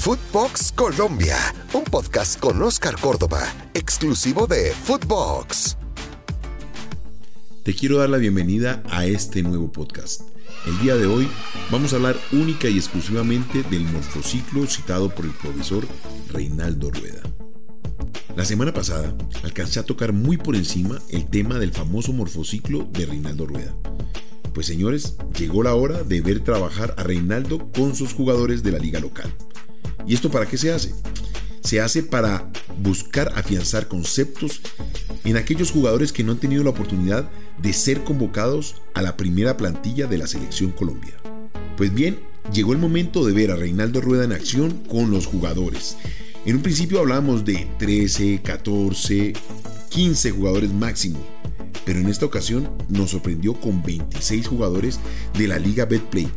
Footbox Colombia, un podcast con Oscar Córdoba, exclusivo de Footbox. Te quiero dar la bienvenida a este nuevo podcast. El día de hoy vamos a hablar única y exclusivamente del morfociclo citado por el profesor Reinaldo Rueda. La semana pasada alcancé a tocar muy por encima el tema del famoso morfociclo de Reinaldo Rueda. Pues señores, llegó la hora de ver trabajar a Reinaldo con sus jugadores de la liga local. ¿Y esto para qué se hace? Se hace para buscar afianzar conceptos en aquellos jugadores que no han tenido la oportunidad de ser convocados a la primera plantilla de la selección Colombia. Pues bien, llegó el momento de ver a Reinaldo Rueda en acción con los jugadores. En un principio hablábamos de 13, 14, 15 jugadores máximo, pero en esta ocasión nos sorprendió con 26 jugadores de la Liga Betplay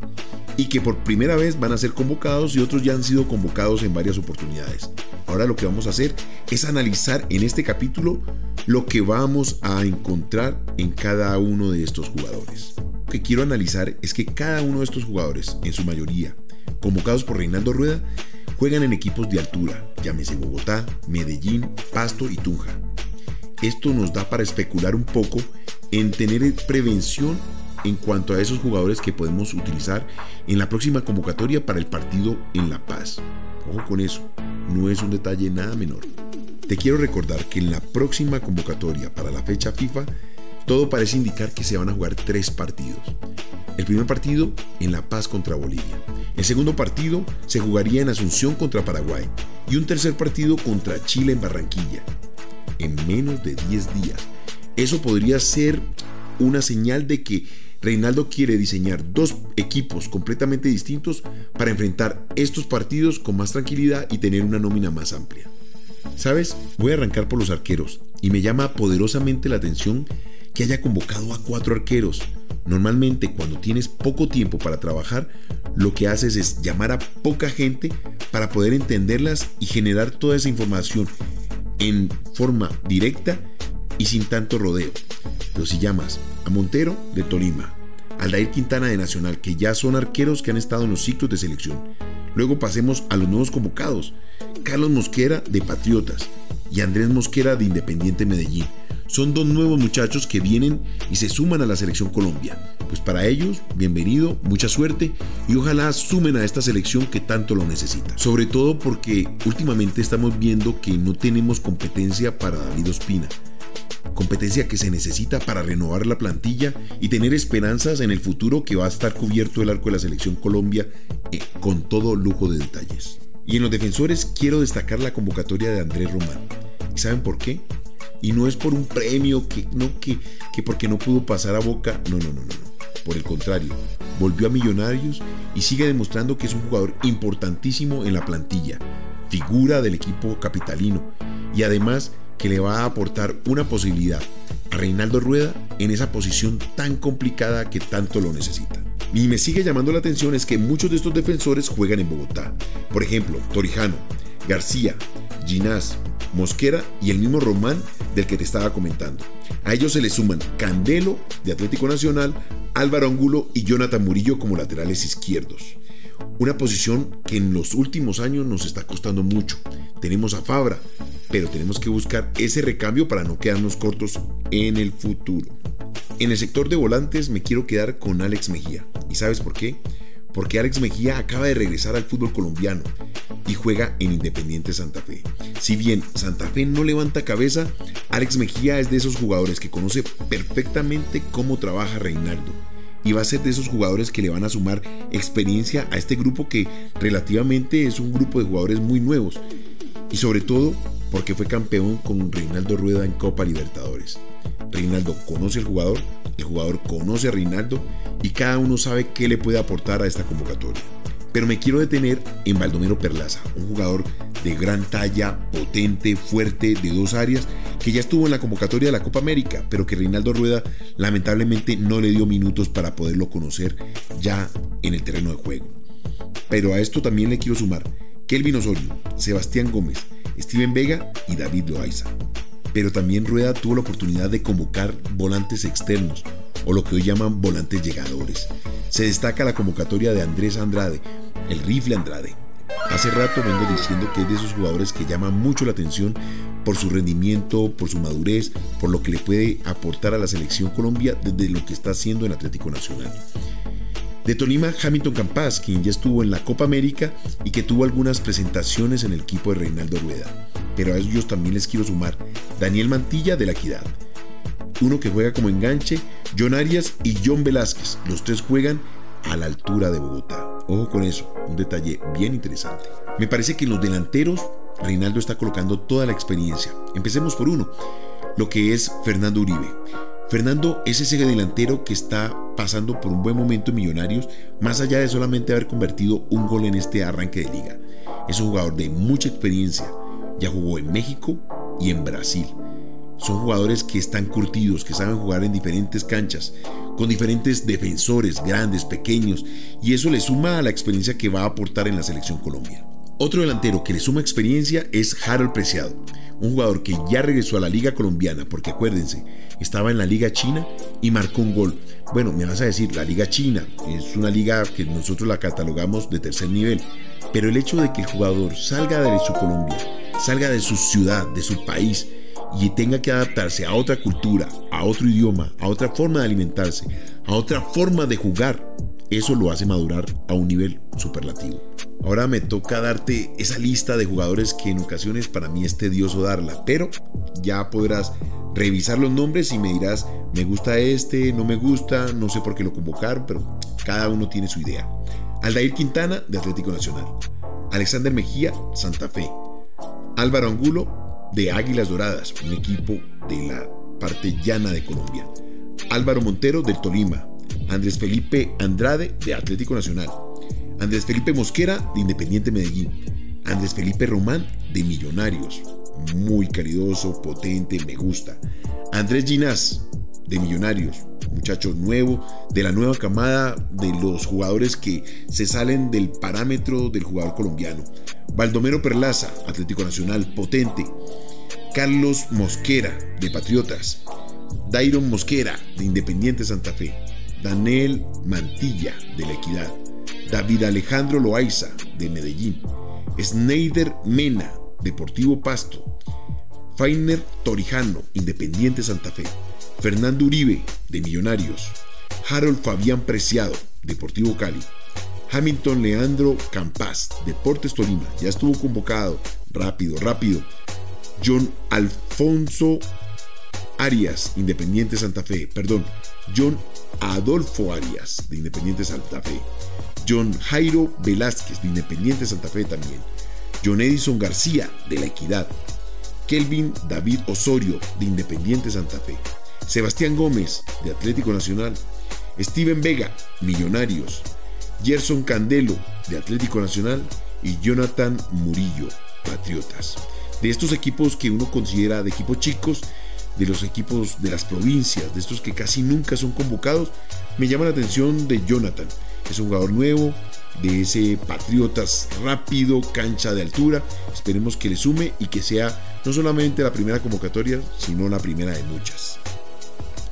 y que por primera vez van a ser convocados y otros ya han sido convocados en varias oportunidades. Ahora lo que vamos a hacer es analizar en este capítulo lo que vamos a encontrar en cada uno de estos jugadores. Lo que quiero analizar es que cada uno de estos jugadores, en su mayoría, convocados por Reinaldo Rueda, juegan en equipos de altura, llámese Bogotá, Medellín, Pasto y Tunja. Esto nos da para especular un poco en tener prevención en cuanto a esos jugadores que podemos utilizar en la próxima convocatoria para el partido en La Paz. Ojo con eso, no es un detalle nada menor. Te quiero recordar que en la próxima convocatoria para la fecha FIFA, todo parece indicar que se van a jugar tres partidos. El primer partido en La Paz contra Bolivia. El segundo partido se jugaría en Asunción contra Paraguay. Y un tercer partido contra Chile en Barranquilla. En menos de 10 días. Eso podría ser una señal de que Reinaldo quiere diseñar dos equipos completamente distintos para enfrentar estos partidos con más tranquilidad y tener una nómina más amplia. ¿Sabes? Voy a arrancar por los arqueros y me llama poderosamente la atención que haya convocado a cuatro arqueros. Normalmente cuando tienes poco tiempo para trabajar, lo que haces es llamar a poca gente para poder entenderlas y generar toda esa información en forma directa y sin tanto rodeo. Pero si llamas a Montero de Tolima, Aldair Quintana de Nacional, que ya son arqueros que han estado en los ciclos de selección. Luego pasemos a los nuevos convocados, Carlos Mosquera de Patriotas y Andrés Mosquera de Independiente Medellín. Son dos nuevos muchachos que vienen y se suman a la selección Colombia. Pues para ellos, bienvenido, mucha suerte y ojalá sumen a esta selección que tanto lo necesita. Sobre todo porque últimamente estamos viendo que no tenemos competencia para David Ospina competencia que se necesita para renovar la plantilla y tener esperanzas en el futuro que va a estar cubierto el arco de la selección Colombia eh, con todo lujo de detalles. Y en los defensores quiero destacar la convocatoria de Andrés Román. ¿Y saben por qué? Y no es por un premio que no que, que porque no pudo pasar a Boca, no, no, no, no, no. Por el contrario, volvió a Millonarios y sigue demostrando que es un jugador importantísimo en la plantilla, figura del equipo capitalino y además que le va a aportar una posibilidad a Reinaldo Rueda en esa posición tan complicada que tanto lo necesita. Y me sigue llamando la atención es que muchos de estos defensores juegan en Bogotá. Por ejemplo, Torijano, García, Ginás, Mosquera y el mismo Román del que te estaba comentando. A ellos se le suman Candelo de Atlético Nacional, Álvaro Angulo y Jonathan Murillo como laterales izquierdos. Una posición que en los últimos años nos está costando mucho. Tenemos a Fabra, pero tenemos que buscar ese recambio para no quedarnos cortos en el futuro. En el sector de volantes me quiero quedar con Alex Mejía. ¿Y sabes por qué? Porque Alex Mejía acaba de regresar al fútbol colombiano y juega en Independiente Santa Fe. Si bien Santa Fe no levanta cabeza, Alex Mejía es de esos jugadores que conoce perfectamente cómo trabaja Reinaldo y va a ser de esos jugadores que le van a sumar experiencia a este grupo que relativamente es un grupo de jugadores muy nuevos y sobre todo porque fue campeón con Reinaldo Rueda en Copa Libertadores. Reinaldo conoce al jugador, el jugador conoce a Reinaldo y cada uno sabe qué le puede aportar a esta convocatoria. Pero me quiero detener en Baldomero Perlaza, un jugador de gran talla, potente, fuerte, de dos áreas, que ya estuvo en la convocatoria de la Copa América, pero que Reinaldo Rueda lamentablemente no le dio minutos para poderlo conocer ya en el terreno de juego. Pero a esto también le quiero sumar Kelvin Osorio, Sebastián Gómez, Steven Vega y David Loaiza. Pero también Rueda tuvo la oportunidad de convocar volantes externos, o lo que hoy llaman volantes llegadores. Se destaca la convocatoria de Andrés Andrade, el rifle Andrade, Hace rato vengo diciendo que es de esos jugadores que llaman mucho la atención por su rendimiento, por su madurez, por lo que le puede aportar a la selección Colombia desde lo que está haciendo en Atlético Nacional. De Tolima, Hamilton Campas, quien ya estuvo en la Copa América y que tuvo algunas presentaciones en el equipo de Reinaldo Rueda. Pero a ellos también les quiero sumar Daniel Mantilla de la Equidad. Uno que juega como enganche, John Arias y John Velázquez. Los tres juegan a la altura de Bogotá. Ojo con eso, un detalle bien interesante. Me parece que en los delanteros Reinaldo está colocando toda la experiencia. Empecemos por uno, lo que es Fernando Uribe. Fernando es ese delantero que está pasando por un buen momento en Millonarios, más allá de solamente haber convertido un gol en este arranque de liga. Es un jugador de mucha experiencia, ya jugó en México y en Brasil. Son jugadores que están curtidos, que saben jugar en diferentes canchas, con diferentes defensores, grandes, pequeños, y eso le suma a la experiencia que va a aportar en la selección Colombia. Otro delantero que le suma experiencia es Harold Preciado, un jugador que ya regresó a la liga colombiana, porque acuérdense, estaba en la liga china y marcó un gol. Bueno, me vas a decir, la liga china es una liga que nosotros la catalogamos de tercer nivel, pero el hecho de que el jugador salga de su Colombia, salga de su ciudad, de su país, y tenga que adaptarse a otra cultura, a otro idioma, a otra forma de alimentarse, a otra forma de jugar, eso lo hace madurar a un nivel superlativo. Ahora me toca darte esa lista de jugadores que en ocasiones para mí es tedioso darla, pero ya podrás revisar los nombres y me dirás, me gusta este, no me gusta, no sé por qué lo convocar, pero cada uno tiene su idea. Aldair Quintana, de Atlético Nacional. Alexander Mejía, Santa Fe. Álvaro Angulo, de Águilas Doradas, un equipo de la parte llana de Colombia. Álvaro Montero, del Tolima. Andrés Felipe Andrade, de Atlético Nacional. Andrés Felipe Mosquera, de Independiente Medellín. Andrés Felipe Román, de Millonarios. Muy caridoso, potente, me gusta. Andrés Ginás, de Millonarios. Muchacho nuevo, de la nueva camada de los jugadores que se salen del parámetro del jugador colombiano. Baldomero Perlaza, Atlético Nacional, potente. Carlos Mosquera, de Patriotas. Dairon Mosquera, de Independiente Santa Fe. Daniel Mantilla, de La Equidad. David Alejandro Loaiza, de Medellín, Sneider Mena, Deportivo Pasto, Fainer Torijano, Independiente Santa Fe, Fernando Uribe, de Millonarios, Harold Fabián Preciado, Deportivo Cali, Hamilton Leandro Campas, Deportes Tolima, ya estuvo convocado, rápido, rápido, John Alfonso Arias, Independiente Santa Fe, perdón, John Adolfo Arias, de Independiente Santa Fe, John Jairo Velázquez, de Independiente Santa Fe también, John Edison García, de La Equidad, Kelvin David Osorio, de Independiente Santa Fe, Sebastián Gómez, de Atlético Nacional, Steven Vega, Millonarios, Gerson Candelo, de Atlético Nacional, y Jonathan Murillo, Patriotas. De estos equipos que uno considera de equipos chicos, de los equipos de las provincias, de estos que casi nunca son convocados, me llama la atención de Jonathan. Es un jugador nuevo, de ese Patriotas rápido, cancha de altura. Esperemos que le sume y que sea no solamente la primera convocatoria, sino la primera de muchas.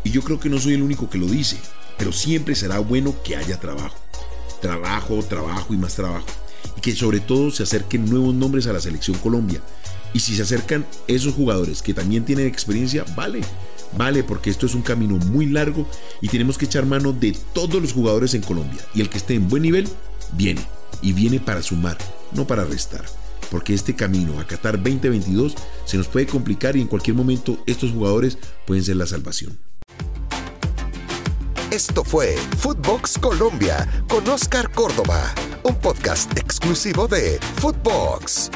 Y yo creo que no soy el único que lo dice, pero siempre será bueno que haya trabajo. Trabajo, trabajo y más trabajo. Y que sobre todo se acerquen nuevos nombres a la selección Colombia. Y si se acercan esos jugadores que también tienen experiencia, vale, vale, porque esto es un camino muy largo y tenemos que echar mano de todos los jugadores en Colombia. Y el que esté en buen nivel, viene. Y viene para sumar, no para restar. Porque este camino a Qatar 2022 se nos puede complicar y en cualquier momento estos jugadores pueden ser la salvación. Esto fue Footbox Colombia con Oscar Córdoba, un podcast exclusivo de Footbox.